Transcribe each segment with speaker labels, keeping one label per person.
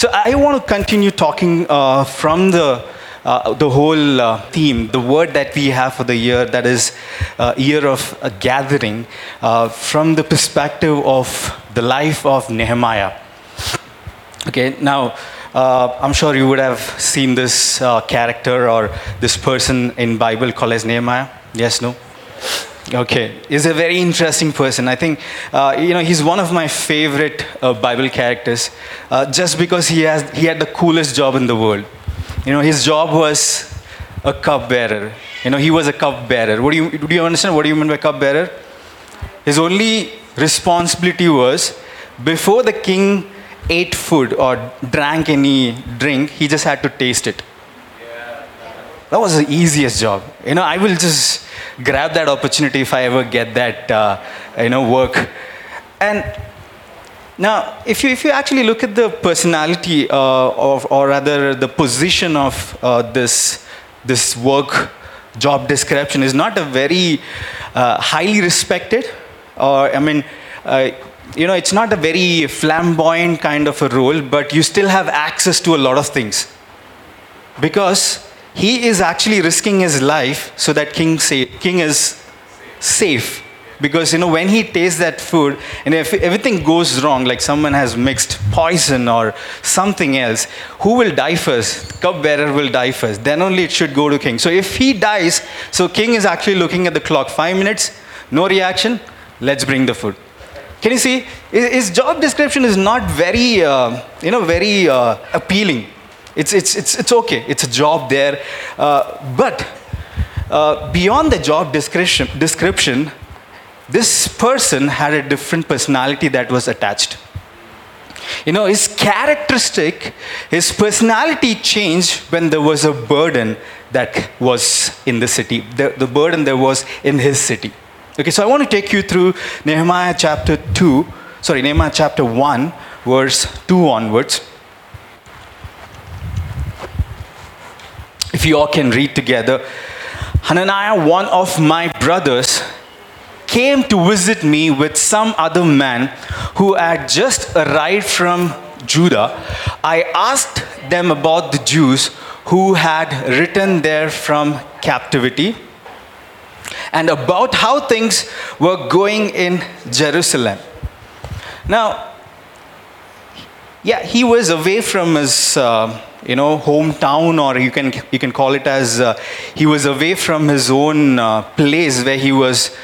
Speaker 1: So I want to continue talking uh, from the uh, the whole uh, theme, the word that we have for the year, that is uh, year of a gathering, uh, from the perspective of the life of Nehemiah. Okay, now uh, I'm sure you would have seen this uh, character or this person in Bible called as Nehemiah. Yes, no. Okay, he's a very interesting person. I think uh, you know he's one of my favorite uh, Bible characters, uh, just because he has he had the coolest job in the world. You know, his job was a cup bearer. You know, he was a cup bearer. What do you do? You understand what do you mean by cup bearer? His only responsibility was before the king ate food or drank any drink, he just had to taste it. That was the easiest job. You know, I will just grab that opportunity if I ever get that, uh, you know, work. And now, if you, if you actually look at the personality uh, of, or rather the position of uh, this, this work job description is not a very uh, highly respected, or I mean, uh, you know, it's not a very flamboyant kind of a role, but you still have access to a lot of things. Because he is actually risking his life so that king, king is safe. Because you know when he tastes that food and if everything goes wrong like someone has mixed poison or something else who will die first? Cupbearer will die first. Then only it should go to king. So if he dies so king is actually looking at the clock. 5 minutes no reaction let's bring the food. Can you see? His job description is not very uh, you know very uh, appealing it's, it's, it's, it's okay, it's a job there. Uh, but uh, beyond the job description, description, this person had a different personality that was attached. You know, his characteristic, his personality changed when there was a burden that was in the city, the, the burden there was in his city. Okay, so I want to take you through Nehemiah chapter 2, sorry, Nehemiah chapter 1, verse 2 onwards. If you all can read together. Hananiah, one of my brothers, came to visit me with some other man who had just arrived from Judah. I asked them about the Jews who had returned there from captivity and about how things were going in Jerusalem. Now, yeah, he was away from his. Uh, you know hometown or you can you can call it as uh, he was away from his own uh, place where he was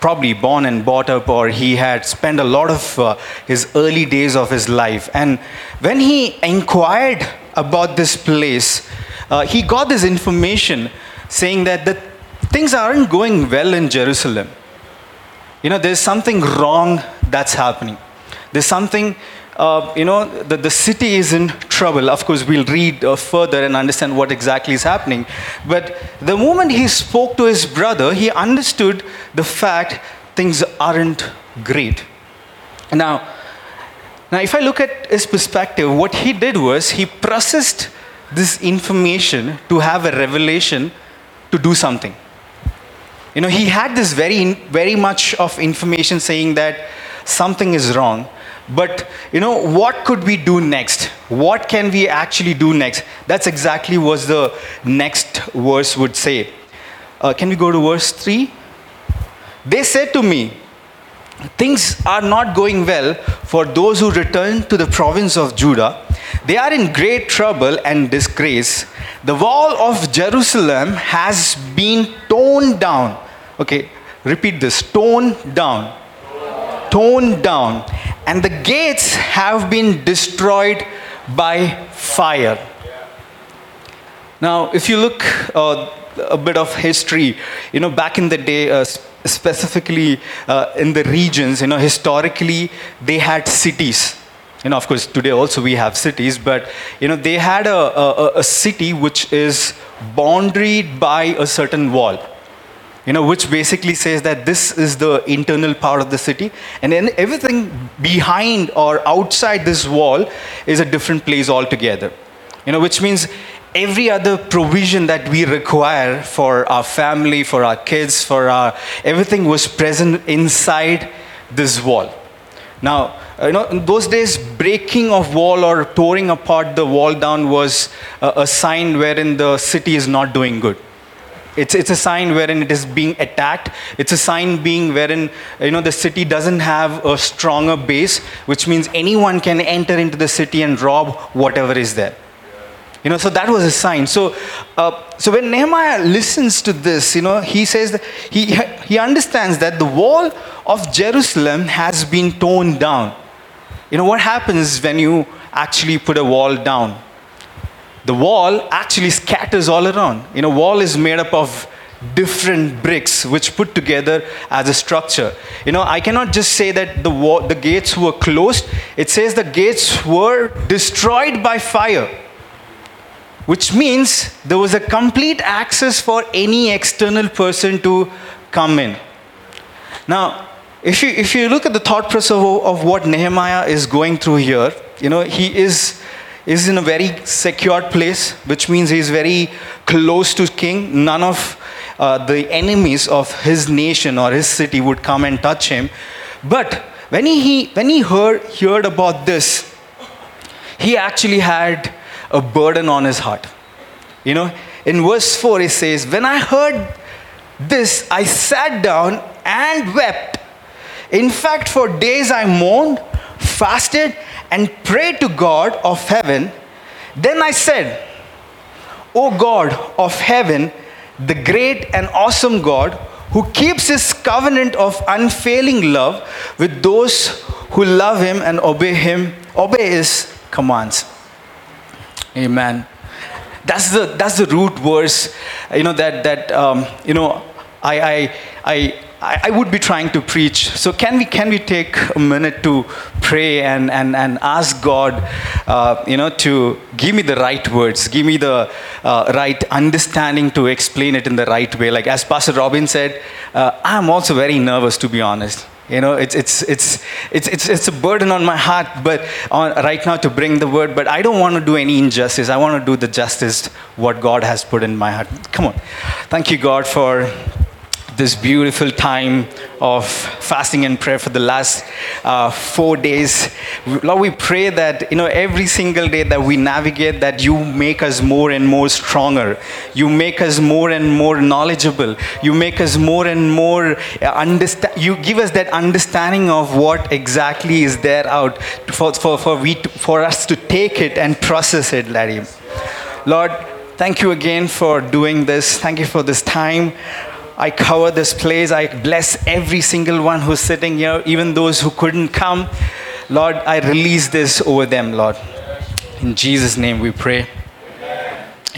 Speaker 1: probably born and brought up or he had spent a lot of uh, his early days of his life. And when he inquired about this place uh, he got this information saying that the things aren't going well in jerusalem. You know there's something wrong that's happening. There's something uh, you know, the, the city is in trouble. Of course, we'll read uh, further and understand what exactly is happening. But the moment he spoke to his brother, he understood the fact things aren't great. Now, now, if I look at his perspective, what he did was he processed this information to have a revelation to do something. You know, he had this very, very much of information saying that something is wrong but you know what could we do next? What can we actually do next? That's exactly what the next verse would say. Uh, can we go to verse 3 they said to me things are not going well for those who return to the province of judah. They are in great trouble and disgrace. The wall of jerusalem has been torn down. Okay repeat this torn down torn down and the gates have been destroyed by fire. Now, if you look uh, a bit of history, you know, back in the day, uh, specifically uh, in the regions, you know, historically they had cities. You know, of course, today also we have cities, but you know, they had a, a, a city which is boundaried by a certain wall you know, which basically says that this is the internal part of the city, and then everything behind or outside this wall is a different place altogether. You know, which means every other provision that we require for our family, for our kids, for our everything was present inside this wall. Now, you know, in those days, breaking of wall or tearing apart the wall down was a, a sign wherein the city is not doing good. It's, it's a sign wherein it is being attacked. It's a sign being wherein you know the city doesn't have a stronger base, which means anyone can enter into the city and rob whatever is there. You know, so that was a sign. So, uh, so when Nehemiah listens to this, you know, he says that he, he understands that the wall of Jerusalem has been torn down. You know, what happens when you actually put a wall down? The wall actually scatters all around. You know, wall is made up of different bricks which put together as a structure. You know, I cannot just say that the, wall, the gates were closed. It says the gates were destroyed by fire which means there was a complete access for any external person to come in. Now, if you, if you look at the thought process of, of what Nehemiah is going through here, you know, he is, is in a very secured place, which means he's very close to king. None of uh, the enemies of his nation or his city would come and touch him. But when he, when he heard, heard about this, he actually had a burden on his heart. You know, in verse 4 it says, When I heard this, I sat down and wept. In fact, for days I mourned, fasted, and prayed to God of heaven. Then I said, O God of heaven, the great and awesome God, who keeps his covenant of unfailing love with those who love him and obey him, obey his commands. Amen. That's the, that's the root verse, you know, that, that um, you know, I, I, I, I would be trying to preach. So can we, can we take a minute to pray and, and, and ask God, uh, you know, to give me the right words, give me the uh, right understanding to explain it in the right way. Like as Pastor Robin said, uh, I'm also very nervous, to be honest. You know, it's, it's, it's, it's, it's, it's a burden on my heart but on, right now to bring the word, but I don't want to do any injustice. I want to do the justice what God has put in my heart. Come on. Thank you, God, for this beautiful time of fasting and prayer for the last uh, four days. Lord, we pray that, you know, every single day that we navigate, that you make us more and more stronger. You make us more and more knowledgeable. You make us more and more uh, understand. You give us that understanding of what exactly is there out for, for, for, we, for us to take it and process it, Larry. Lord, thank you again for doing this. Thank you for this time. I cover this place. I bless every single one who's sitting here, even those who couldn't come. Lord, I release this over them, Lord. In Jesus' name we pray.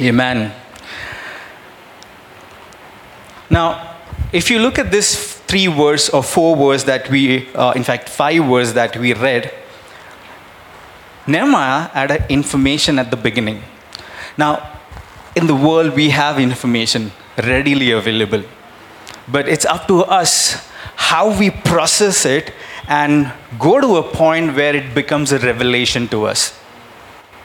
Speaker 1: Amen. Now, if you look at this three words or four words that we, uh, in fact, five words that we read, Nehemiah had information at the beginning. Now, in the world, we have information readily available but it's up to us how we process it and go to a point where it becomes a revelation to us.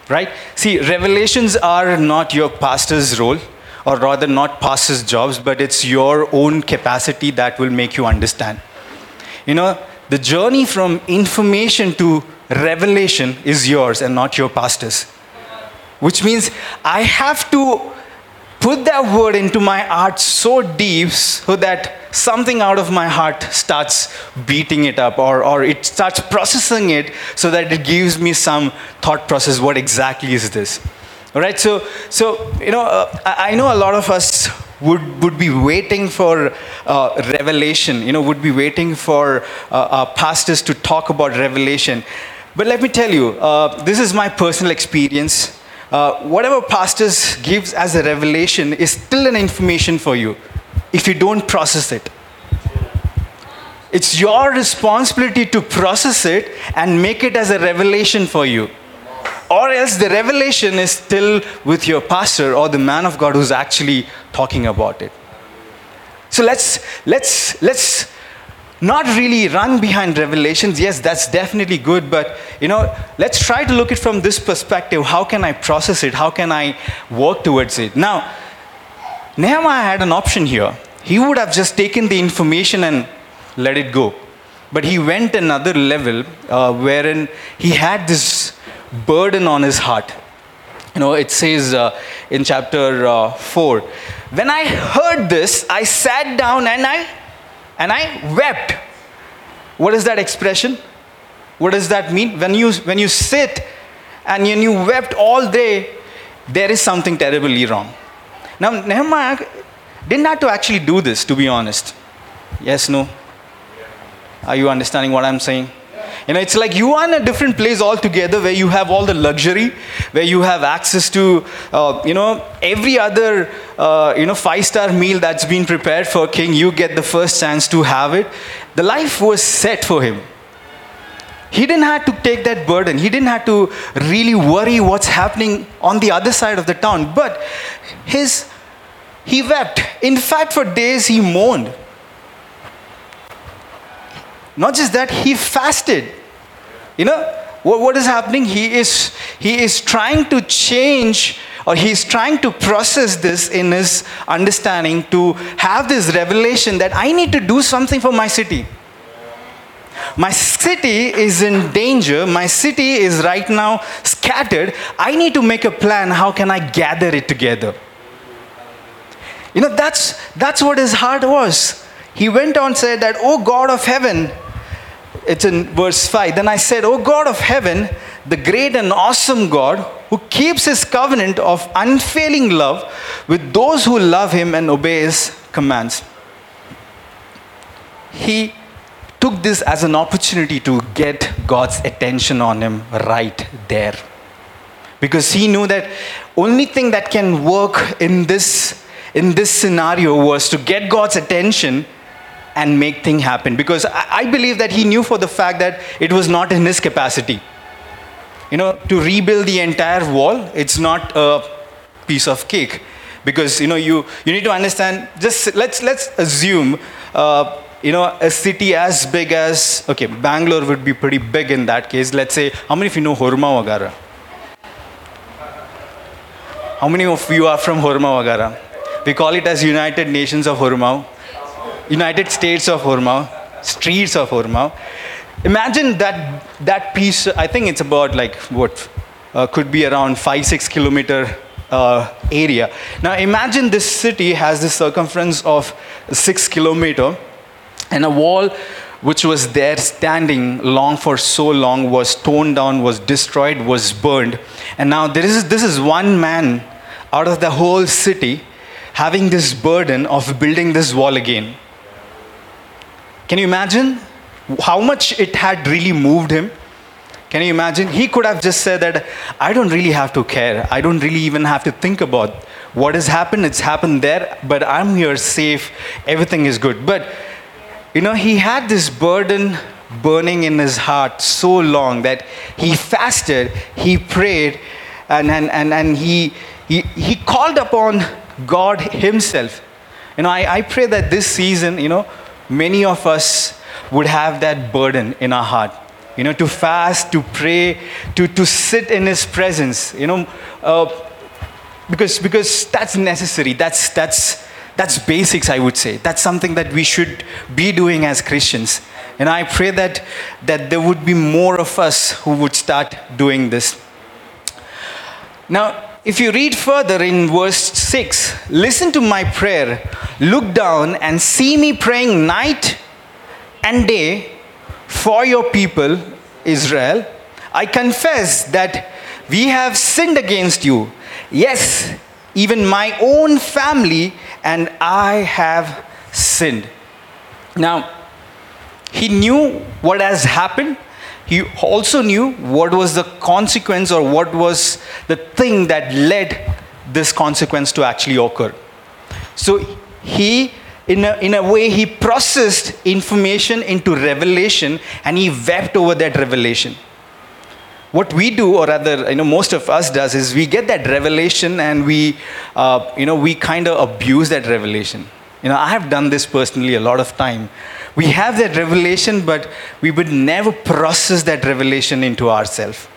Speaker 1: Right? See, revelations are not your pastor's role, or rather, not pastor's jobs, but it's your own capacity that will make you understand. You know, the journey from information to revelation is yours and not your pastor's. Which means I have to put that word into my heart so deep so that something out of my heart starts beating it up or, or it starts processing it so that it gives me some thought process what exactly is this? All right? So so you know uh, I, I know a lot of us would, would be waiting for uh, revelation, you know, would be waiting for uh, pastors to talk about revelation. But let me tell you, uh, this is my personal experience uh, whatever pastors gives as a revelation is still an information for you if you don't process it. It's your responsibility to process it and make it as a revelation for you. Or else the revelation is still with your pastor or the man of god who's actually talking about it. So let's let's let's not really run behind revelations. Yes that's definitely good but you know let's try to look at from this perspective. How can i process it? How can i work towards it? Now nehemiah had an option here. He would have just taken the information and let it go. But he went another level uh, wherein he had this burden on his heart. You know, it says uh, in chapter uh, 4 When I heard this, I sat down and I, and I wept. What is that expression? What does that mean? When you, when you sit and when you wept all day, there is something terribly wrong. Now, Nehemiah didn't have to actually do this, to be honest. Yes, no? Are you understanding what I'm saying? You know, it's like you are in a different place altogether where you have all the luxury, where you have access to, uh, you know, every other, uh, you know, five-star meal that's been prepared for a king. You get the first chance to have it. The life was set for him. He didn't have to take that burden. He didn't have to really worry what's happening on the other side of the town. But his, he wept. In fact, for days he mourned. Not just that, he fasted. You know, what, what is happening? He is, he is trying to change or he's trying to process this in his understanding to have this revelation that I need to do something for my city. My city is in danger. My city is right now scattered. I need to make a plan. How can I gather it together? You know, that's, that's what his heart was. He went on said that, Oh God of heaven, it's in verse 5. Then I said, Oh God of heaven, the great and awesome God who keeps his covenant of unfailing love with those who love him and obey his commands. He took this as an opportunity to get God's attention on him right there. Because he knew that only thing that can work in this in this scenario was to get God's attention and make things happen. Because I, believe that he knew for the fact that it was not in his capacity. You know, to rebuild the entire wall, it's not a piece of cake. Because you know, you, you need to understand, just let's let's assume uh, you know, a city as big as, okay, Bangalore would be pretty big in that case. Let's say, how many of you know Horma Wagara? How many of you are from Horma Wagara? We call it as United Nations of Hormao. United States of Hormao, streets of Hormao. Imagine that, that piece, I think it's about like what, uh, could be around five, six kilometer uh, area. Now imagine this city has the circumference of six kilometer and a wall which was there standing long for so long was torn down, was destroyed, was burned. And now there is, this is one man out of the whole city having this burden of building this wall again. Can you imagine how much it had really moved him? Can you imagine? He could have just said that, I don't really have to care. I don't really even have to think about what has happened. It's happened there, but I'm here safe. Everything is good. But, you know, he had this burden burning in his heart so long that he fasted, he prayed, and, and, and, and he, he, he called upon God Himself. You know, I, I pray that this season, you know, many of us would have that burden in our heart. You know to fast to pray to, to sit in his presence you know uh, because because that's necessary. That's that's that's basics i would say. That's something that we should be doing as christians. And i pray that that there would be more of us who would start doing this. Now if you read further in verse 6, listen to my prayer. Look down and see me praying night and day for your people, Israel. I confess that we have sinned against you. Yes, even my own family and I have sinned. Now, he knew what has happened he also knew what was the consequence or what was the thing that led this consequence to actually occur. So he, in a, in a way, he processed information into revelation and he wept over that revelation. What we do, or rather, you know, most of us does, is we get that revelation and we, uh, you know, we kind of abuse that revelation. You know, I have done this personally a lot of time we have that revelation, but we would never process that revelation into ourselves.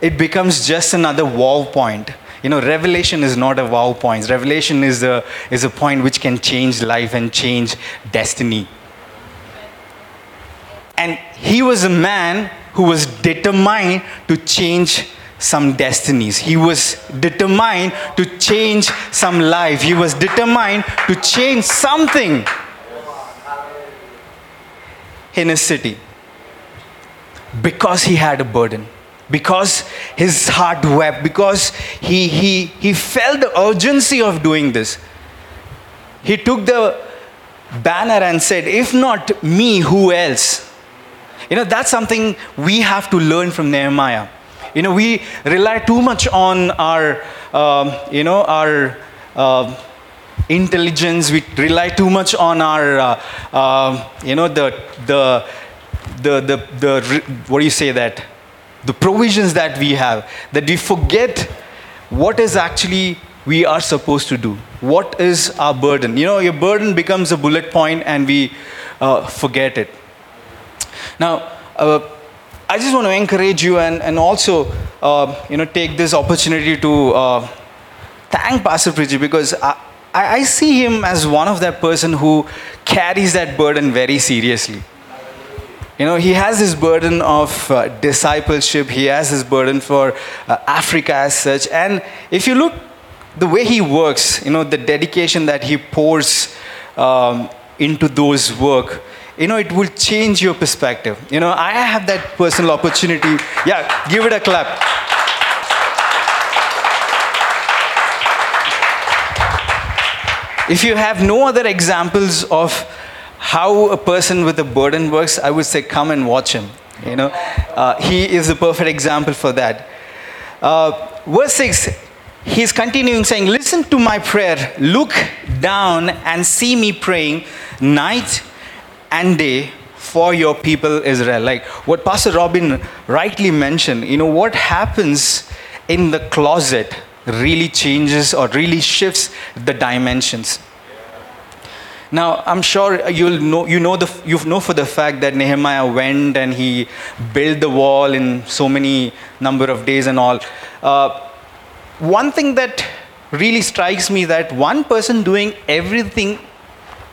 Speaker 1: It becomes just another wow point. You know, revelation is not a wow point. Revelation is a, is a point which can change life and change destiny. And he was a man who was determined to change some destinies. He was determined to change some life. He was determined to change something in his city because he had a burden because his heart wept because he, he, he felt the urgency of doing this. He took the banner and said if not me who else? You know that's something we have to learn from nehemiah. You know we rely too much on our um, you know our uh, intelligence we rely too much on our uh, uh, you know the the the, the, the what do you say that? The provisions that we have that we forget what is actually we are supposed to do. What is our burden? You know your burden becomes a bullet point and we uh, forget it. Now uh, i just want to encourage you and, and also uh, you know take this opportunity to uh, thank pastor Priji because I, I see him as one of that person who carries that burden very seriously you know, he has this burden of uh, discipleship, he has this burden for uh, Africa as such. And if you look the way he works, you know, the dedication that he pours um, into those work, you know, it will change your perspective. You know, I have that personal opportunity. Yeah, give it a clap. If you have no other examples of how a person with a burden works, I would say come and watch him. You know, uh, he is the perfect example for that. Uh, verse 6, he's continuing saying, Listen to my prayer, look down and see me praying night and day for your people Israel. Like what Pastor Robin rightly mentioned, you know, what happens in the closet really changes or really shifts the dimensions. Now, I'm sure you'll know, you know, the, you know for the fact that Nehemiah went and he built the wall in so many number of days and all. Uh, one thing that really strikes me that one person doing everything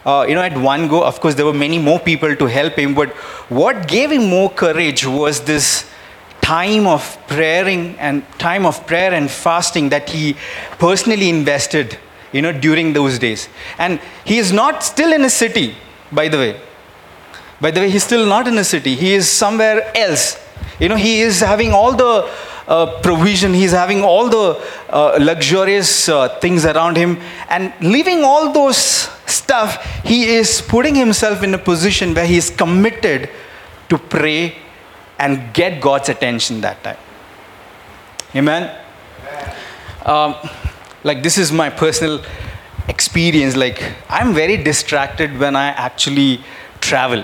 Speaker 1: uh, you know at one go of course there were many more people to help him but what gave him more courage was this time of praying and time of prayer and fasting that he personally invested you know, during those days. And he is not still in a city, by the way. By the way, he's still not in a city. He is somewhere else. You know, he is having all the uh, provision, he's having all the uh, luxurious uh, things around him. And leaving all those stuff, he is putting himself in a position where he is committed to pray and get God's attention that time. Amen. Um, like this is my personal experience like i'm very distracted when i actually travel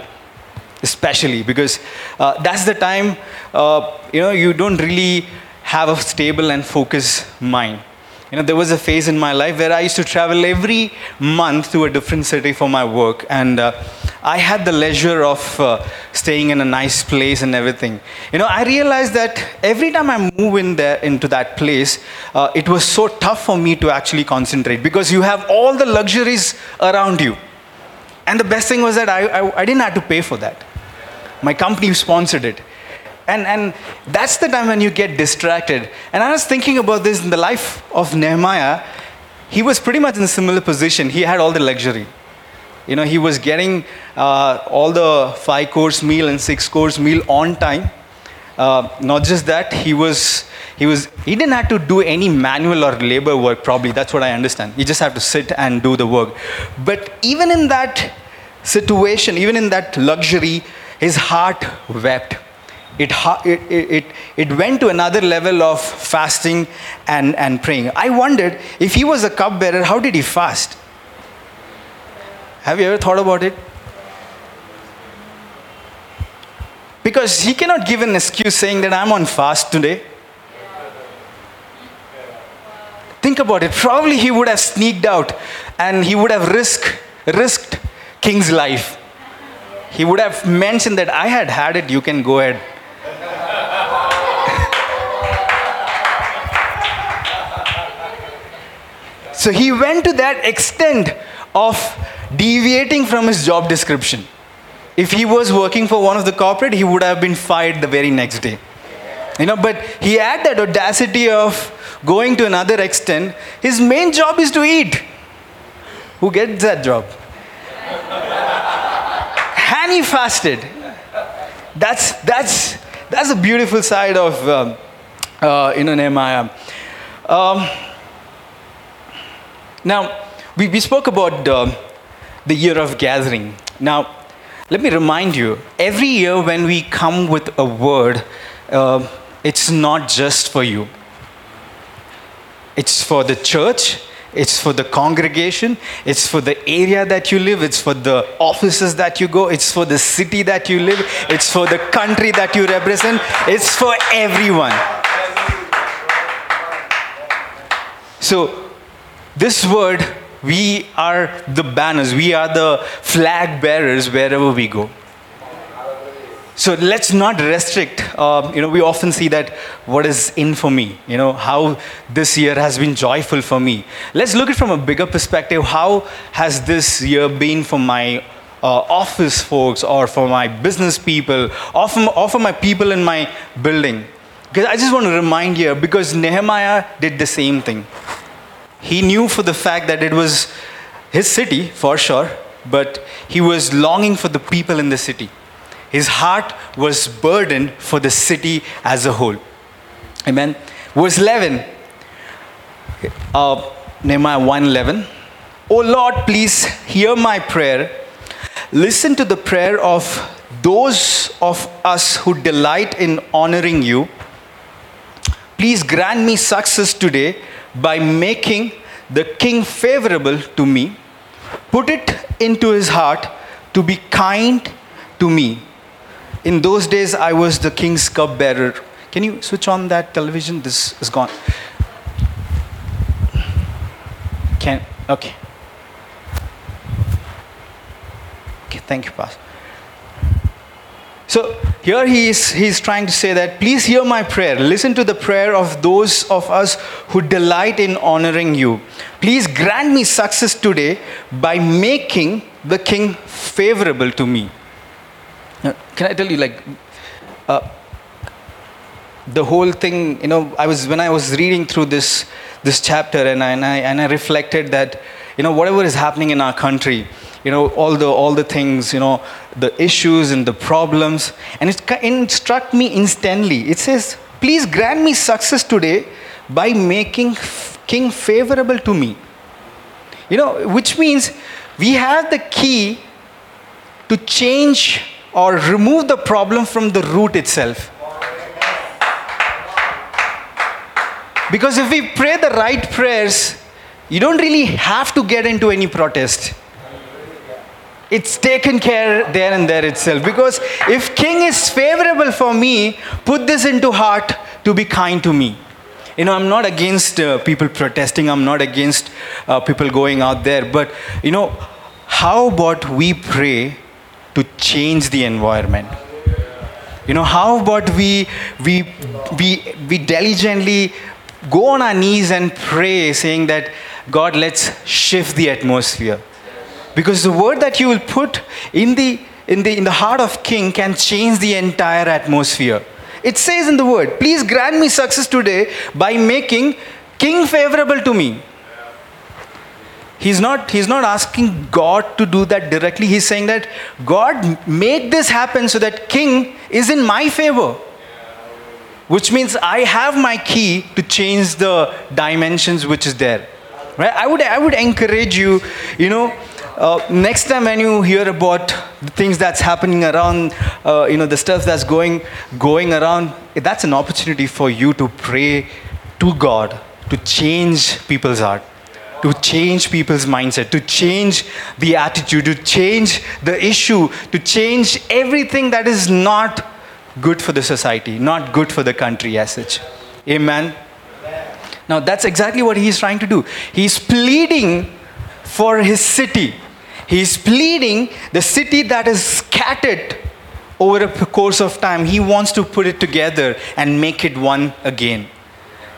Speaker 1: especially because uh, that's the time uh, you know you don't really have a stable and focused mind you know, there was a phase in my life where I used to travel every month to a different city for my work, and uh, I had the leisure of uh, staying in a nice place and everything. You know, I realized that every time I move in there into that place, uh, it was so tough for me to actually concentrate because you have all the luxuries around you. And the best thing was that I, I, I didn't have to pay for that. My company sponsored it. And, and that's the time when you get distracted. And I was thinking about this in the life of Nehemiah. He was pretty much in a similar position. He had all the luxury. You know, he was getting uh, all the five course meal and six course meal on time. Uh, not just that, he was, he was, he didn't have to do any manual or labor work, probably. That's what I understand. He just had to sit and do the work. But even in that situation, even in that luxury, his heart wept it, it, it, it went to another level of fasting and, and praying. I wondered if he was a cupbearer, how did he fast? Have you ever thought about it? Because he cannot give an excuse saying that I'm on fast today. Think about it. Probably he would have sneaked out and he would have risked, risked King's life. He would have mentioned that I had had it, you can go ahead. So he went to that extent of deviating from his job description. If he was working for one of the corporate, he would have been fired the very next day. You know, but he had that audacity of going to another extent. His main job is to eat. Who gets that job? and he fasted. That's, that's, that's a beautiful side of um, uh, you know, Nehemiah. Um, now, we, we spoke about uh, the year of gathering. Now, let me remind you every year when we come with a word, uh, it's not just for you, it's for the church, it's for the congregation, it's for the area that you live, it's for the offices that you go, it's for the city that you live, it's for the country that you represent, it's for everyone. So, this word, we are the banners, we are the flag bearers wherever we go. So let's not restrict. Uh, you know, we often see that what is in for me. You know, how this year has been joyful for me. Let's look at from a bigger perspective. How has this year been for my uh, office folks, or for my business people, or for, or for my people in my building? Because I just want to remind you, because Nehemiah did the same thing. He knew for the fact that it was his city, for sure, but he was longing for the people in the city. His heart was burdened for the city as a whole. Amen. Verse 11, uh, Nehemiah 1:11. Oh Lord, please hear my prayer. Listen to the prayer of those of us who delight in honoring you. Please grant me success today by making the king favorable to me. Put it into his heart to be kind to me in those days, I was the king's cupbearer. Can you switch on that television? This is gone. Can okay. Okay, thank you, Pastor. So here he is he's trying to say that please hear my prayer. Listen to the prayer of those of us who delight in honoring you. Please grant me success today by making the king favorable to me. Now, can I tell you, like, uh, the whole thing, you know, I was, when I was reading through this, this chapter and I, and I, and I reflected that, you know, whatever is happening in our country, you know, all the, all the things, you know, the issues and the problems, and it, it struck me instantly. It says, please grant me success today by making king favorable to me. You know, which means we have the key to change or remove the problem from the root itself. Because if we pray the right prayers, you don't really have to get into any protest. It's taken care there and there itself. Because if king is favorable for me, put this into heart to be kind to me. You know, I'm not against uh, people protesting, I'm not against uh, people going out there, but you know, how about we pray to change the environment you know how about we we we we diligently go on our knees and pray saying that god let's shift the atmosphere because the word that you will put in the in the in the heart of king can change the entire atmosphere it says in the word please grant me success today by making king favorable to me He's not, he's not asking God to do that directly. He's saying that God, make this happen so that king is in my favor. Which means I have my key to change the dimensions which is there. Right? I would, I would encourage you, you know, uh, next time when you hear about the things that's happening around, uh, you know, the stuff that's going, going around, that's an opportunity for you to pray to God to change people's heart to change people's mindset, to change the attitude, to change the issue, to change everything that is not good for the society, not good for the country as such. Amen. Now, that's exactly what he's trying to do. He's pleading for his city. He's pleading the city that is scattered over a course of time. He wants to put it together and make it one again.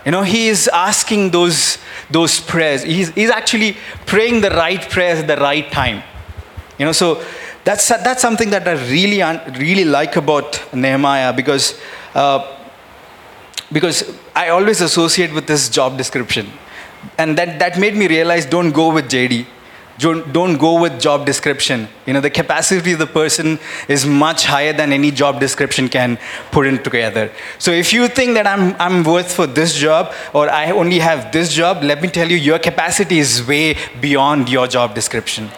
Speaker 1: You know, he is asking those, those prayers. He's, he's actually praying the right prayers at the right time. You know, so That's, that's something that I really, really like about Nehemiah because, uh, because I always associate with this job description. And that, that made me realize don't go with JD. Don't, don't go with job description. You know, the capacity of the person is much higher than any job description can put in together. So if you think that I'm, I'm worth for this job or I only have this job, let me tell you, your capacity is way beyond your job description.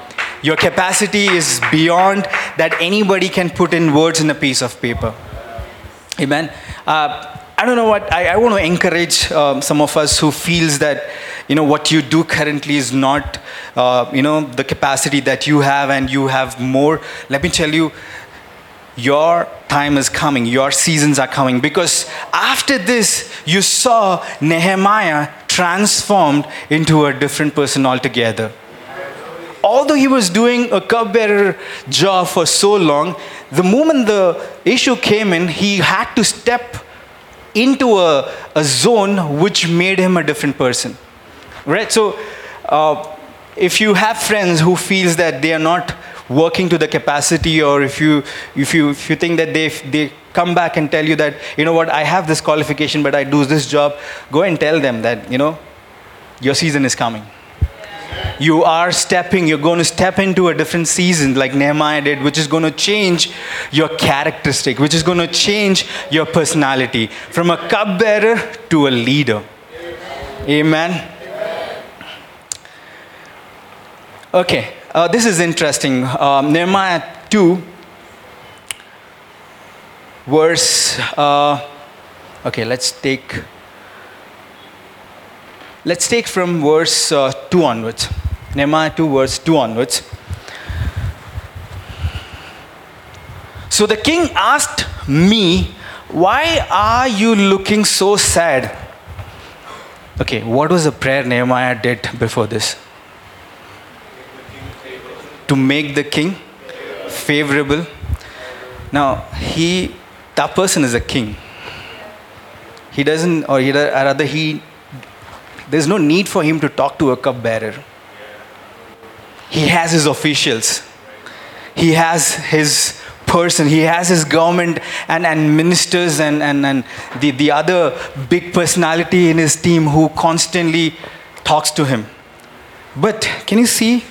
Speaker 1: Your capacity is beyond that anybody can put in words in a piece of paper. Amen. Uh, I don't know what I, I want to encourage um, some of us who feels that you know what you do currently is not uh, you know the capacity that you have and you have more. Let me tell you, your time is coming. Your seasons are coming because after this, you saw Nehemiah transformed into a different person altogether although he was doing a cupbearer job for so long, the moment the issue came in, he had to step into a, a zone which made him a different person. Right? So, uh, if you have friends who feels that they are not working to the capacity or if you if you if you think that they they come back and tell you that you know what i have this qualification but i do this job go and tell them that you know your season is coming you are stepping, you're going to step into a different season like Nehemiah did, which is going to change your characteristic, which is going to change your personality from a cupbearer to a leader. Amen. Amen. Okay, uh, this is interesting. Um, Nehemiah 2, verse. Uh, okay, let's take. Let's take from verse uh, 2 onwards. Nehemiah 2, verse 2 onwards. So the king asked me, Why are you looking so sad? Okay, what was the prayer Nehemiah did before this? To make the king favorable. Now, he, that person is a king. He doesn't, or, he, or rather, he, there's no need for him to talk to a cupbearer he has his officials, he has his person, he has his government and, and ministers and, and, and the, the other big personality in his team who constantly talks to him. But can you see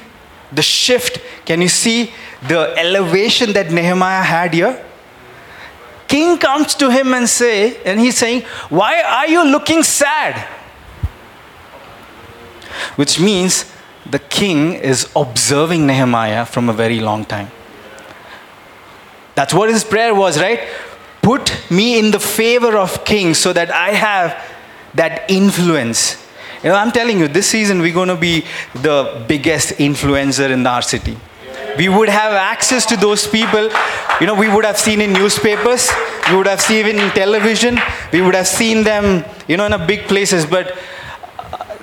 Speaker 1: the shift? Can you see the elevation that Nehemiah had here? King comes to him and say, and he's saying, Why are you looking sad? Which means the king is observing Nehemiah from a very long time. That's what his prayer was, right? Put me in the favor of kings so that I have that influence. You know, I'm telling you, this season we're going to be the biggest influencer in our city. We would have access to those people. You know, we would have seen in newspapers, we would have seen in television, we would have seen them, you know, in a big places. But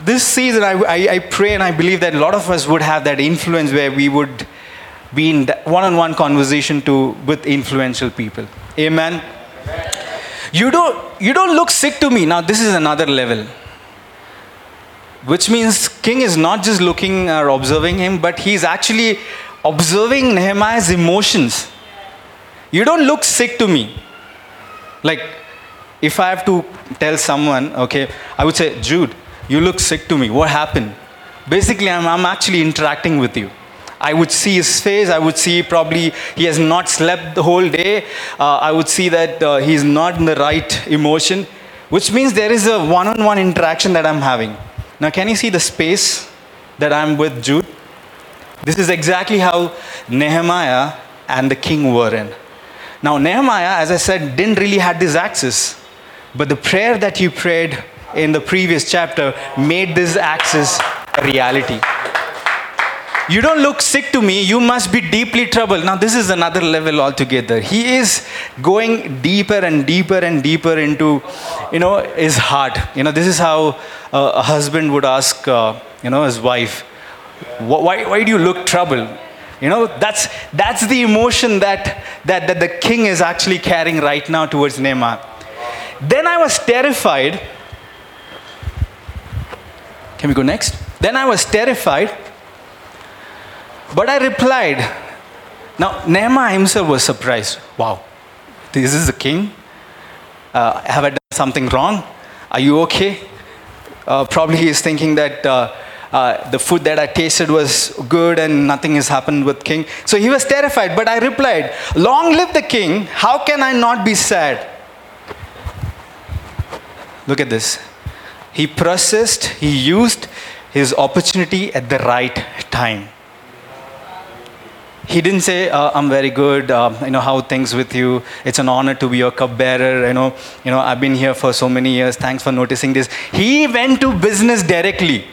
Speaker 1: this season, I, I, I, pray and I believe that a lot of us would have that influence where we would be in one-on-one conversation to with influential people. Amen. You don't you don't look sick to me. Now this is another level. Which means king is not just looking or observing him, but he's actually observing Nehemiah's emotions. You don't look sick to me. Like if I have to tell someone, okay, I would say, Jude, you look sick to me. What happened? Basically, I'm, I'm actually interacting with you. I would see his face. I would see probably he has not slept the whole day. Uh, I would see that uh, he's not in the right emotion, which means there is a one on one interaction that I'm having. Now, can you see the space that I'm with Jude? This is exactly how Nehemiah and the king were in. Now, Nehemiah, as I said, didn't really have this access, but the prayer that he prayed in the previous chapter made this access a reality. You don't look sick to me, you must be deeply troubled. Now, this is another level altogether. He is going deeper and deeper and deeper into, you know, his heart. You know, this is how a husband would ask, uh, you know, his wife, why, why do you look troubled? You know, that's, that's the emotion that, that, that the king is actually carrying right now towards Nehemiah. Then I was terrified can we go next? Then I was terrified, but I replied, Now, Nehemiah himself was surprised. Wow, this is the king? Uh, have I done something wrong? Are you okay? Uh, probably he is thinking that uh, uh, the food that I tasted was good and nothing has happened with king. So he was terrified. But I replied, Long live the king. How can I not be sad? Look at this. He processed, he used his opportunity at the right time. He didn't say, uh, "I'm very good. Uh, you know how things with you. It's an honor to be your cupbearer. You know, you know I've been here for so many years. Thanks for noticing this." He went to business directly.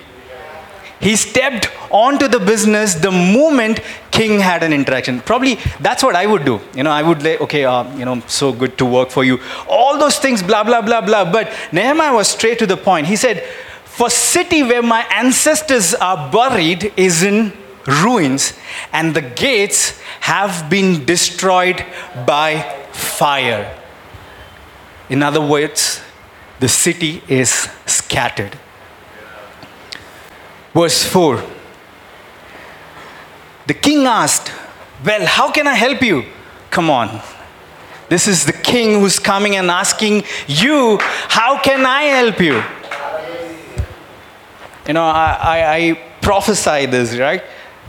Speaker 1: He stepped onto the business the moment King had an interaction. Probably that's what I would do. You know, I would say, okay, uh, you know, so good to work for you. All those things, blah, blah, blah, blah. But Nehemiah was straight to the point. He said, for city where my ancestors are buried is in ruins, and the gates have been destroyed by fire. In other words, the city is scattered. Verse 4 The king asked, Well, how can I help you? Come on. This is the king who's coming and asking you, How can I help you? You know, I, I, I prophesy this, right?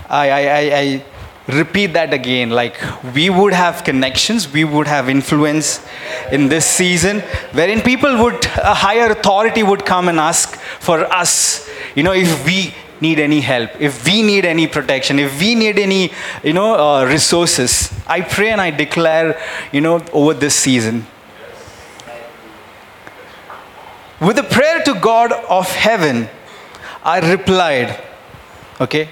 Speaker 1: I, I, I, repeat that again. Like, we would have connections, we would have influence in this season, wherein people would, a higher authority would come and ask for us, you know, if we need any help, if we need any protection, if we need any, you know, uh, resources. I pray and I declare, you know, over this season. With a prayer to God of heaven, I replied, okay,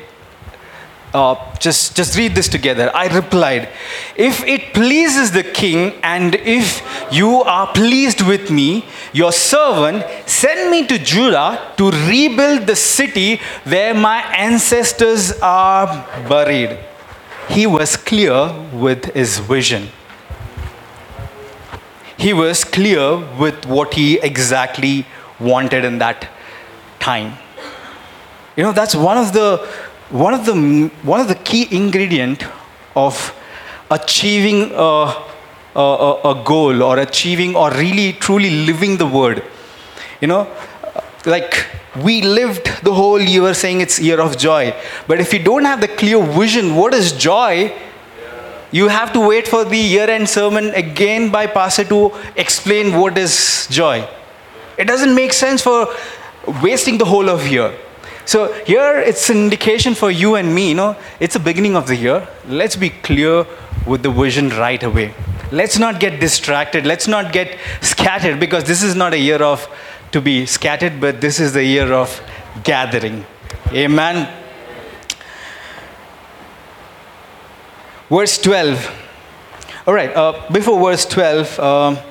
Speaker 1: uh, just, just read this together. I replied, If it pleases the king, and if you are pleased with me, your servant, send me to Judah to rebuild the city where my ancestors are buried. He was clear with his vision. He was clear with what he exactly wanted in that time. You know, that's one of the one of the one of the key ingredient of achieving a, a, a, goal or achieving or really truly living the word you know like we lived the whole year saying it's year of joy. But if you don't have the clear vision what is joy? You have to wait for the year end sermon again by pastor to explain what is joy. It doesn't make sense for wasting the whole of year so here it's an indication for you and me, you know, it's the beginning of the year. Let's be clear with the vision right away. Let's not get distracted. Let's not get scattered because this is not a year of to be scattered, but this is the year of gathering. Amen. Verse 12. All right, uh, before verse 12, uh,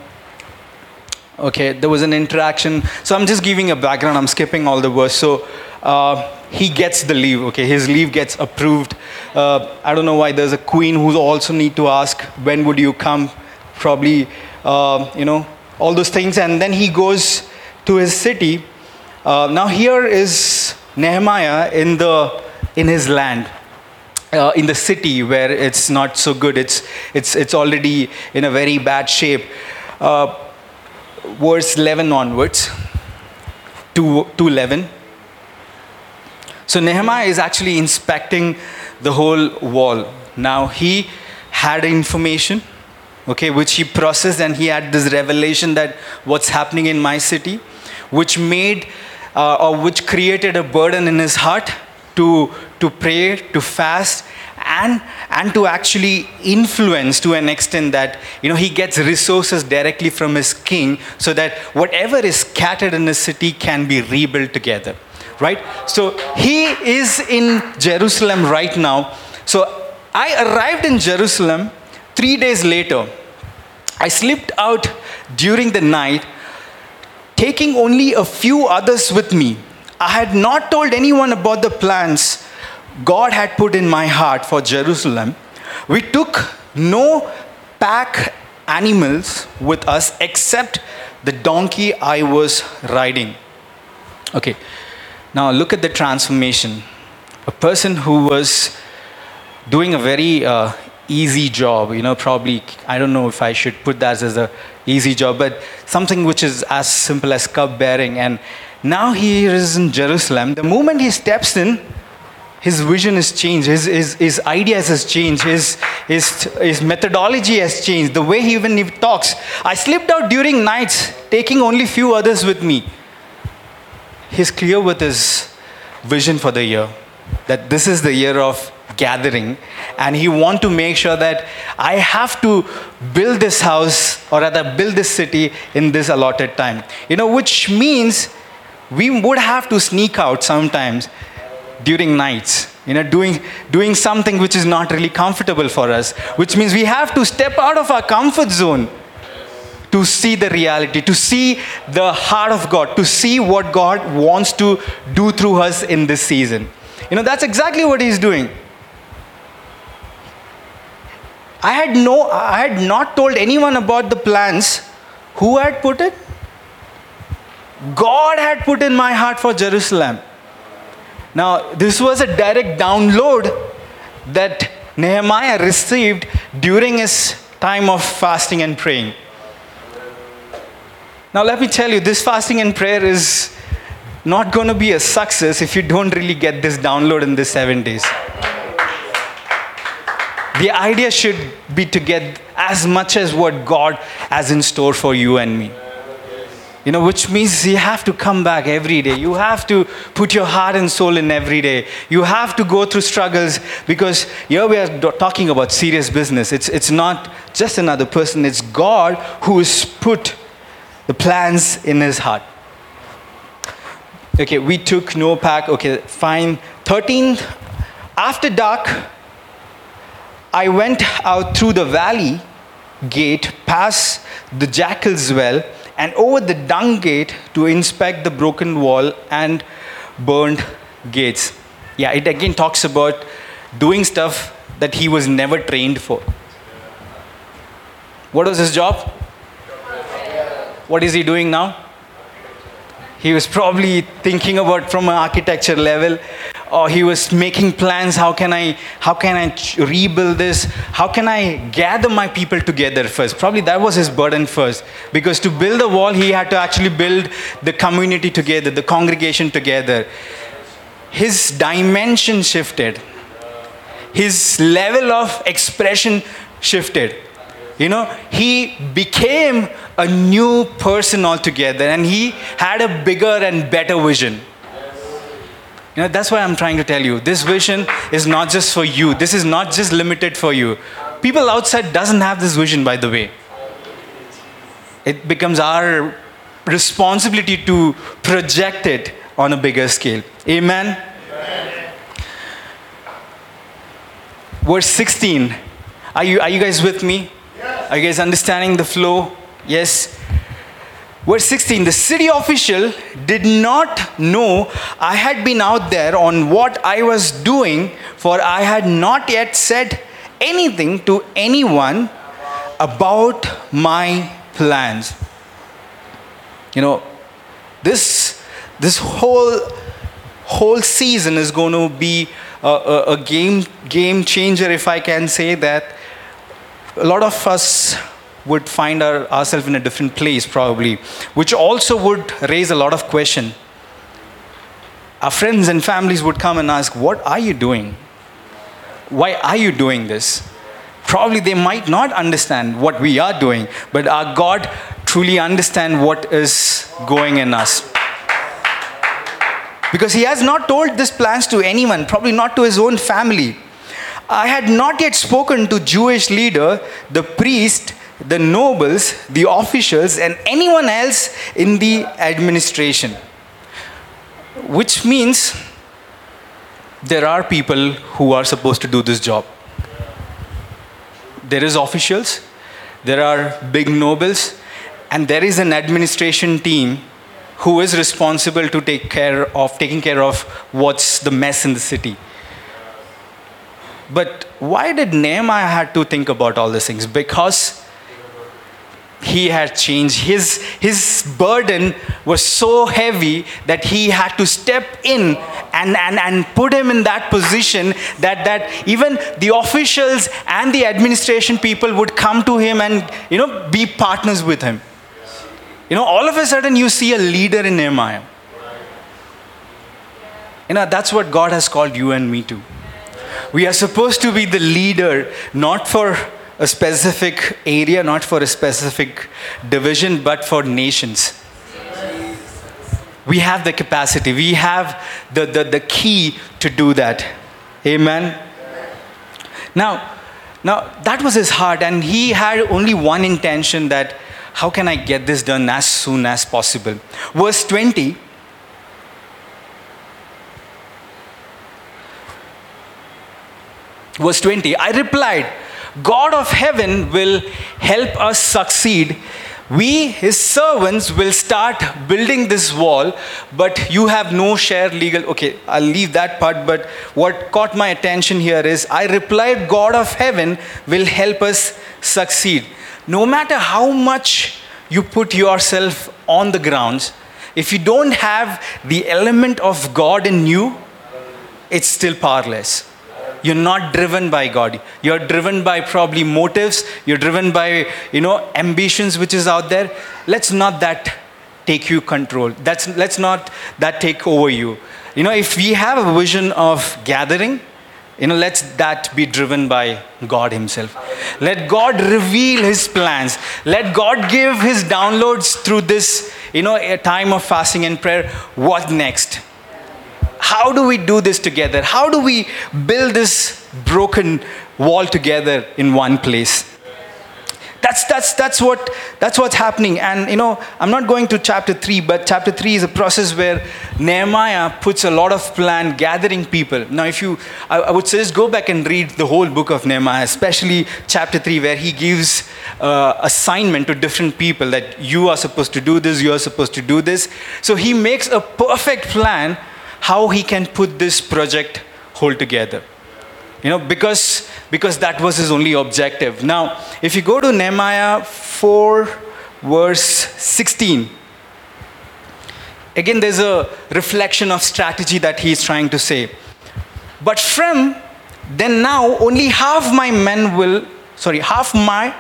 Speaker 1: okay, there was an interaction. So I'm just giving a background. I'm skipping all the verse. So uh, he gets the leave okay? His leave gets approved. Uh, i don't know why there's a queen who also need to ask when would you come? Probably uh, you know all those things. And then he goes to his city. Uh, now here is nehemiah in the in his land uh, in the city where it's not so good. It's it's it's already in a very bad shape. Uh, verse 11 onwards to, to 11 so Nehemiah is actually inspecting the whole wall. Now he had information, okay, which he processed, and he had this revelation that what's happening in my city, which made uh, or which created a burden in his heart to to pray, to fast, and and to actually influence to an extent that you know he gets resources directly from his king so that whatever is scattered in the city can be rebuilt together right? So he is in Jerusalem right now. So I arrived in Jerusalem three days later. I slipped out during the night, taking only a few others with me. I had not told anyone about the plans God had put in my heart for Jerusalem. We took no pack animals with us except the donkey I was riding. Okay, now, look at the transformation. A person who was doing a very uh, easy job. You know, probably, I don't know if I should put that as a easy job, but something which is as simple as cup bearing. And now he is in Jerusalem. The moment he steps in, his vision has changed, his, his, his ideas has changed, his, his, his methodology has changed, the way he even talks. I slipped out during nights, taking only few others with me. He's clear with his vision for the year, that this is the year of gathering, and he want to make sure that I have to build this house, or rather build this city in this allotted time. You know, which means we would have to sneak out sometimes during nights you know doing doing something which is not really comfortable for us which means we have to step out of our comfort zone to see the reality to see the heart of god to see what god wants to do through us in this season. You know that's exactly what he's doing. I had no i had not told anyone about the plans. Who had put it? God had put in my heart for jerusalem. Now, this was a direct download that Nehemiah received during his time of fasting and praying. Now, let me tell you, this fasting and prayer is not going to be a success if you don't really get this download in these seven days. The idea should be to get as much as what God has in store for you and me. You know which means you have to come back every day. You have to put your heart and soul in every day. You have to go through struggles because here we are talking about serious business. It's, it's not just another person. It's god who is put the plans in his heart okay we took no pack okay fine 13 after dark i went out through the valley gate past the jackal's well and over the dung gate to inspect the broken wall and burned gates. Yeah, it again talks about doing stuff that he was never trained for. What was his job? What is he doing now? He was probably thinking about from an architecture level or he was making plans how can i how can i rebuild this? How can i gather my people together first? Probably that was his burden first because to build the wall he had to actually build the community together the congregation together. His dimension shifted. His level of expression shifted you know he became a new person altogether and he had a bigger and better vision you know, that's why I'm trying to tell you. This vision is not just for you. This is not just limited for you. People outside doesn't have this vision, by the way. It becomes our responsibility to project it on a bigger scale. Amen. Amen. Verse 16. Are you, are you guys with me? Are you guys understanding the flow? Yes. Verse 16 The city official did not know I had been out there on what I was doing, for I had not yet said anything to anyone about my plans. You know, this, this whole, whole season is going to be a, a, a game, game changer, if I can say that. A lot of us would find our, ourselves in a different place probably which also would raise a lot of question. Our friends and families would come and ask what are you doing? Why are you doing this? Probably they might not understand what we are doing but our god truly understand what is going in us. Because he has not told these plans to anyone probably not to his own family I had not yet spoken to Jewish leader, the priest, the nobles, the officials, and anyone else in the administration. Which means there are people who are supposed to do this job. There is officials, there are big nobles, and there is an administration team who is responsible to take care of taking care of what's the mess in the city. But why did Nehemiah had to think about all these things? Because he had changed. His, his burden was so heavy that he had to step in and, and, and put him in that position that, that even the officials and the administration people would come to him and you know, be partners with him. You know, all of a sudden you see a leader in Nehemiah. You know, that's what God has called you and me to. We are supposed to be the leader, not for a specific area, not for a specific division, but for nations. We have the capacity, we have the, the, the key to do that. Amen. Now, now that was his heart, and he had only one intention that how can I get this done as soon as possible? Verse 20 Verse 20, I replied, God of heaven will help us succeed. We, his servants, will start building this wall, but you have no share legal. Okay, I'll leave that part, but what caught my attention here is I replied, God of heaven will help us succeed. No matter how much you put yourself on the grounds, if you don't have the element of God in you, it's still powerless. You're not driven by God. You're driven by probably motives. You're driven by, you know, ambitions which is out there. Let's not that take you control. That's, let's not that take over you. You know, if we have a vision of gathering, you know, let that be driven by God Himself. Let God reveal His plans. Let God give His downloads through this, you know, a time of fasting and prayer. What next? How do we do this together? How do we build this broken wall together in one place? That's, that's, that's, what, that's what's happening. And, you know, I'm not going to chapter 3, but chapter 3 is a process where Nehemiah puts a lot of plan gathering people. Now, if you, I, I would suggest go back and read the whole book of Nehemiah, especially chapter 3, where he gives uh, assignment to different people that you are supposed to do this, you are supposed to do this. So he makes a perfect plan how he can put this project whole together. You know, because, because that was his only objective. Now, if you go to Nehemiah 4, verse 16, again, there's a reflection of strategy that he's trying to say. But from then now, only half my men will, sorry, half my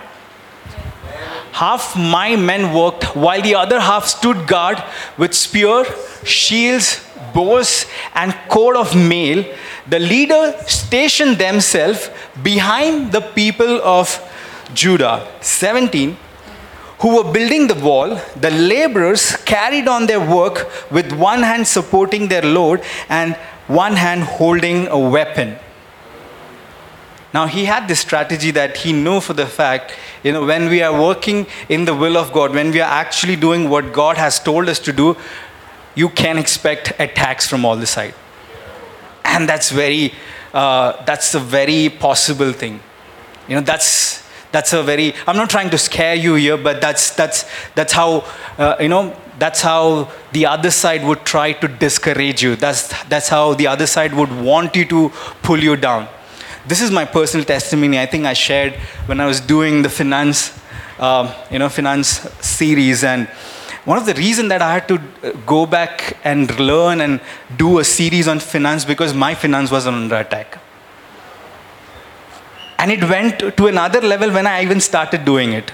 Speaker 1: half my men worked while the other half stood guard with spear shields bows and cord of mail, the leader stationed themselves behind the people of Judah. 17 who were building the wall, the laborers carried on their work with one hand supporting their load and one hand holding a weapon. Now, he had this strategy that he knew for the fact, you know, when we are working in the will of God, when we are actually doing what God has told us to do, you can expect attacks from all the side. And that's very, uh, that's a very possible thing. You know, that's, that's a very, I'm not trying to scare you here, but that's, that's, that's how, uh, you know, that's how the other side would try to discourage you. That's, that's how the other side would want you to pull you down. This is my personal testimony. I think I shared when I was doing the finance, uh, you know, finance series. And one of the reasons that I had to uh, go back and learn and do a series on finance because my finance was under attack. And it went to another level when I even started doing it.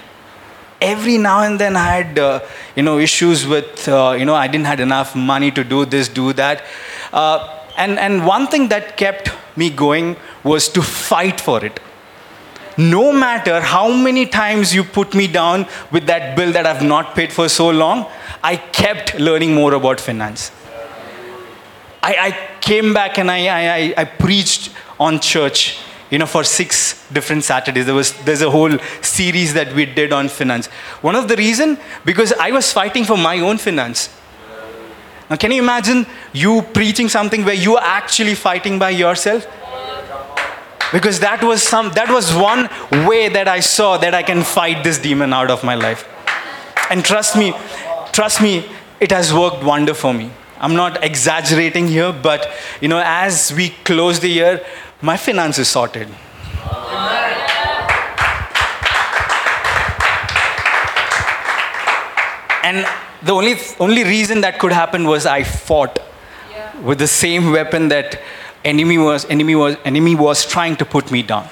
Speaker 1: Every now and then I had, uh, you know, issues with, uh, you know, I didn't have enough money to do this, do that. Uh, and, and one thing that kept me going was to fight for it no matter how many times you put me down with that bill that I've not paid for so long, I kept learning more about finance. I, I came back and I, I, I preached on church you know for six different saturdays. There was there's a whole series that we did on finance. One of the reason because i was fighting for my own finance. Now can you imagine you preaching something where you are actually fighting by yourself because that was some that was one way that i saw that i can fight this demon out of my life. And trust me trust me it has worked wonder for me. I'm not exaggerating here but you know as we close the year my finances sorted. And the only only reason that could happen was i fought with the same weapon that enemy was, enemy was, enemy was trying to put me down.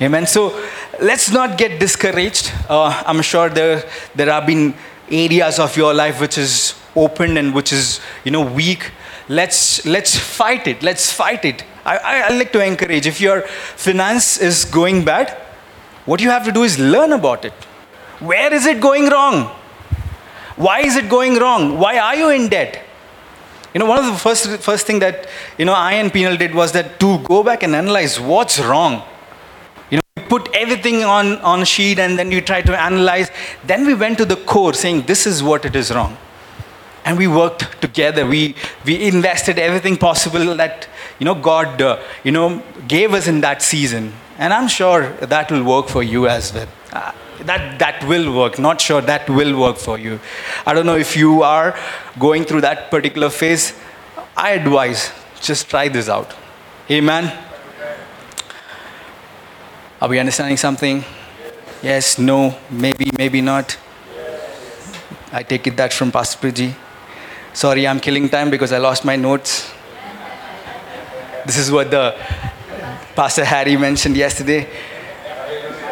Speaker 1: Amen. So let's not get discouraged. Uh, I'm sure there, there have been areas of your life which is open and which is, you know, weak. Let's, let's fight it. Let's fight it. I, I, I like to encourage. If your finance is going bad, what you have to do is learn about it. Where is it going wrong? Why is it going wrong? Why are you in debt? You know, one of the first, first thing that, you know, I and Penal did was that to go back and analyze what's wrong. You know, we put everything on, on sheet and then we try to analyze. Then we went to the core saying, this is what it is wrong. And we worked together. We, we invested everything possible that, you know, God, uh, you know, gave us in that season. And I'm sure that will work for you as well. That, that will work. Not sure that will work for you. I don't know if you are going through that particular phase. I advise just try this out. Amen. Are we understanding something? Yes, no, maybe, maybe not. I take it that from Pastor Priji. Sorry, I'm killing time because I lost my notes. This is what the Pastor Harry mentioned yesterday.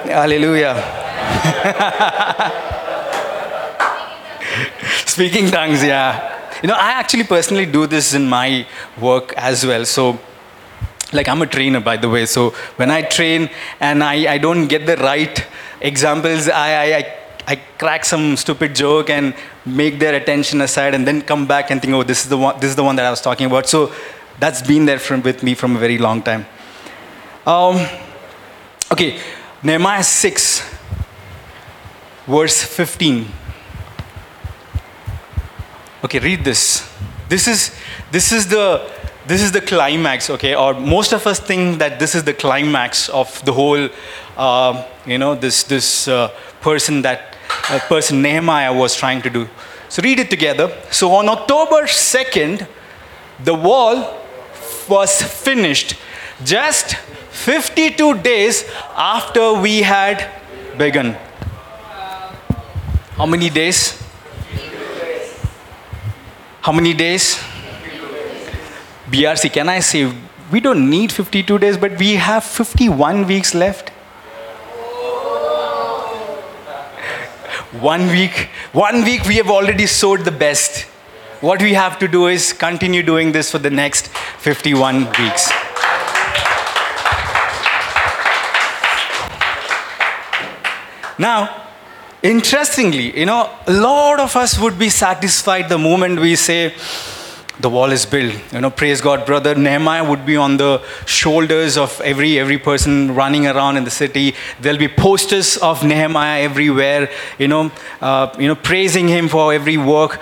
Speaker 1: Hallelujah. Speaking tongues, yeah. You know, I actually personally do this in my work as well. So, like, I'm a trainer, by the way. So, when I train and I, I don't get the right examples, I, I, I crack some stupid joke and make their attention aside and then come back and think, oh, this is the one, this is the one that I was talking about. So, that's been there from, with me from a very long time. Um, okay, Nehemiah 6 verse 15. Okay, read this. This is this is the this is the climax, okay? Or most of us think that this is the climax of the whole, uh, you know, this this uh, person that uh, person Nehemiah was trying to do. So read it together. So on October 2nd, the wall was finished just 52 days after we had begun. How many days? How many days? BRC, can I say, we don't need 52 days, but we have 51 weeks left. One week, one week we have already sowed the best. What we have to do is continue doing this for the next 51 weeks. Now, Interestingly, you know, a lot of us would be satisfied the moment we say, the wall is built. You know, praise God, brother. Nehemiah would be on the shoulders of every every person running around in the city. There'll be posters of Nehemiah everywhere. You know, uh, you know, praising him for every work.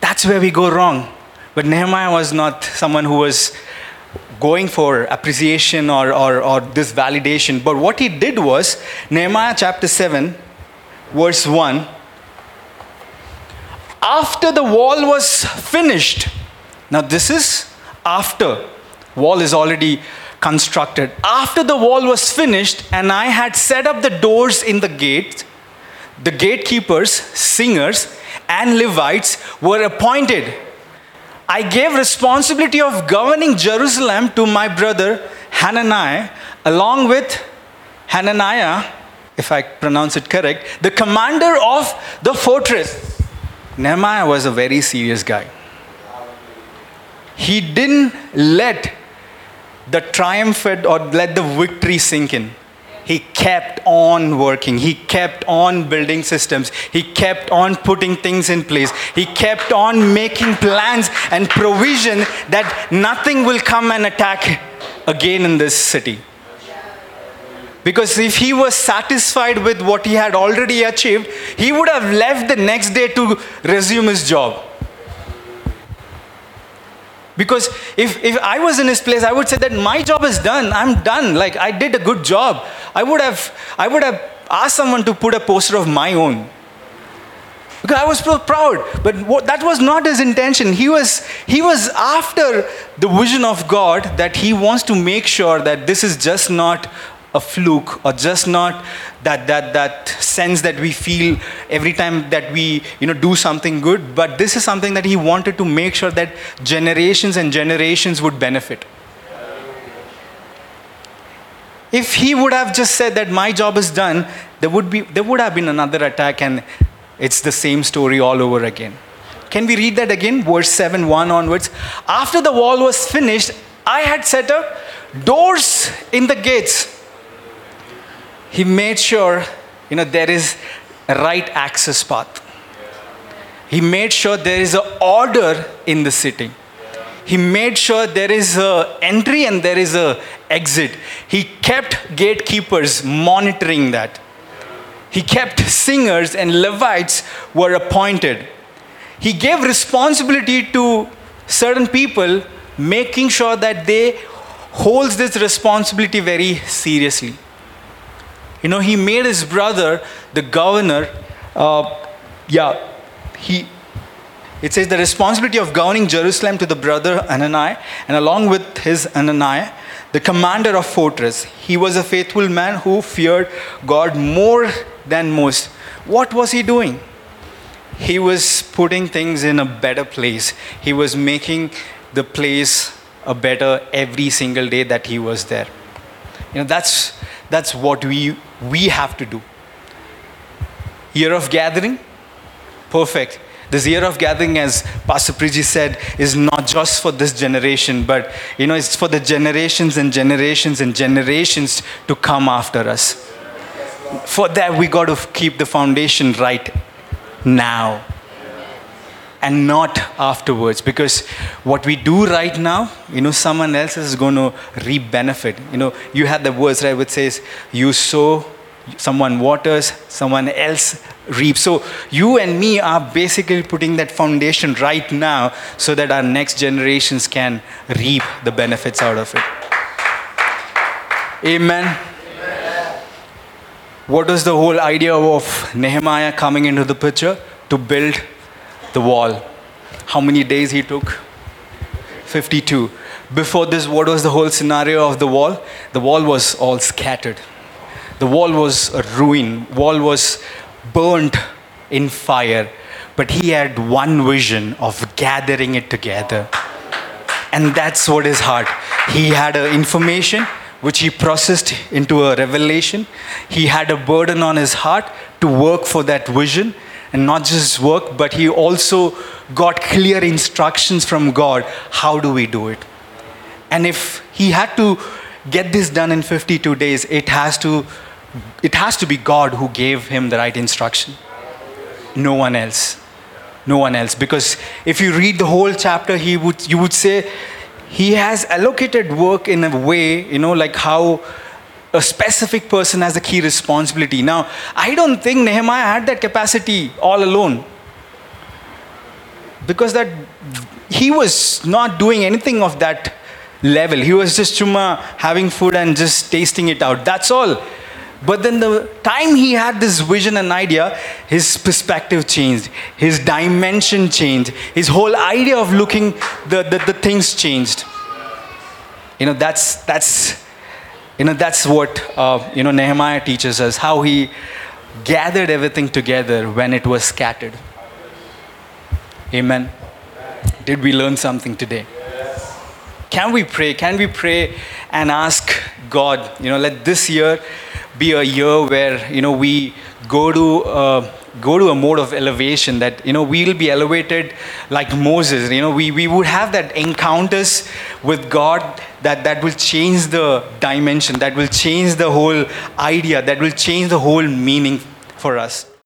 Speaker 1: That's where we go wrong. But Nehemiah was not someone who was going for appreciation or, or, or this validation. But what he did was, Nehemiah chapter 7, verse 1 after the wall was finished now this is after wall is already constructed. After the wall was finished and i had set up the doors in the gate the gatekeepers singers and levites were appointed. I gave responsibility of governing jerusalem to my brother hananiah along with hananiah if I pronounce it correct, the commander of the fortress. Nehemiah was a very serious guy. He didn't let the triumph or let the victory sink in. He kept on working. He kept on building systems. He kept on putting things in place. He kept on making plans and provision that nothing will come and attack again in this city. Because if he was satisfied with what he had already achieved, he would have left the next day to resume his job. Because if, if I was in his place, I would say that my job is done. I'm done. Like I did a good job. I would have, I would have asked someone to put a poster of my own. Because I was so proud. But what, that was not his intention. He was, he was after the vision of God that he wants to make sure that this is just not a fluke or just not that, that, that sense that we feel every time that we you know, do something good, but this is something that he wanted to make sure that generations and generations would benefit. If he would have just said that my job is done, there would, be, there would have been another attack and it's the same story all over again. Can we read that again? Verse 7 1 onwards. After the wall was finished, I had set up doors in the gates. He made sure, you know, there is a right access path. He made sure there is an order in the city. He made sure there is a entry and there is a exit. He kept gatekeepers monitoring that. He kept singers and Levites were appointed. He gave responsibility to certain people, making sure that they holds this responsibility very seriously. You know, he made his brother the governor. Uh, yeah, he. It says the responsibility of governing Jerusalem to the brother Hananiah, and along with his Hananiah, the commander of fortress. He was a faithful man who feared God more than most. What was he doing? He was putting things in a better place. He was making the place a better every single day that he was there. You know, that's, that's what we, we have to do. Year of gathering, perfect. This year of gathering, as Pastor Priji said, is not just for this generation, but you know, it's for the generations and generations and generations to come after us. For that, we got to keep the foundation right now and not afterwards. Because what we do right now you know someone else is going to reap benefit. You know you had the words right which says you sow someone waters someone else reaps. So you and me are basically putting that foundation right now so that our next generations can reap the benefits out of it. Amen, what was the whole idea of nehemiah coming into the picture? To build the wall. How many days he took? 52. Before this, what was the whole scenario of the wall? The wall was all scattered. The wall was a ruin. Wall was burnt in fire. But he had one vision of gathering it together. And that's what his heart. He had an information which he processed into a revelation. He had a burden on his heart to work for that vision and not just work, but he also got clear instructions from God how do we do it. And if he had to get this done in 52 days, it has to, it has to be God who gave him the right instruction. No one else. No one else. Because if you read the whole chapter, he would, you would say he has allocated work in a way, you know, like how a specific person has a key responsibility. Now, I don't think Nehemiah had that capacity all alone. Because that he was not doing anything of that level. He was just chuma having food and just tasting it out. That's all. But then the time he had this vision and idea, his perspective changed, his dimension changed, his whole idea of looking the, the, the things changed. You know, that's that's you know, that's what, uh, you know, Nehemiah teaches us, how he gathered everything together when it was scattered. Amen. Did we learn something today? Can we pray? Can we pray and ask God, you know, let this year be a year where, you know, we go to, uh, go to a mode of elevation that you know we'll be elevated like moses. You know we, we would have that encounters with god that that will change the dimension that will change the whole idea that will change the whole meaning for us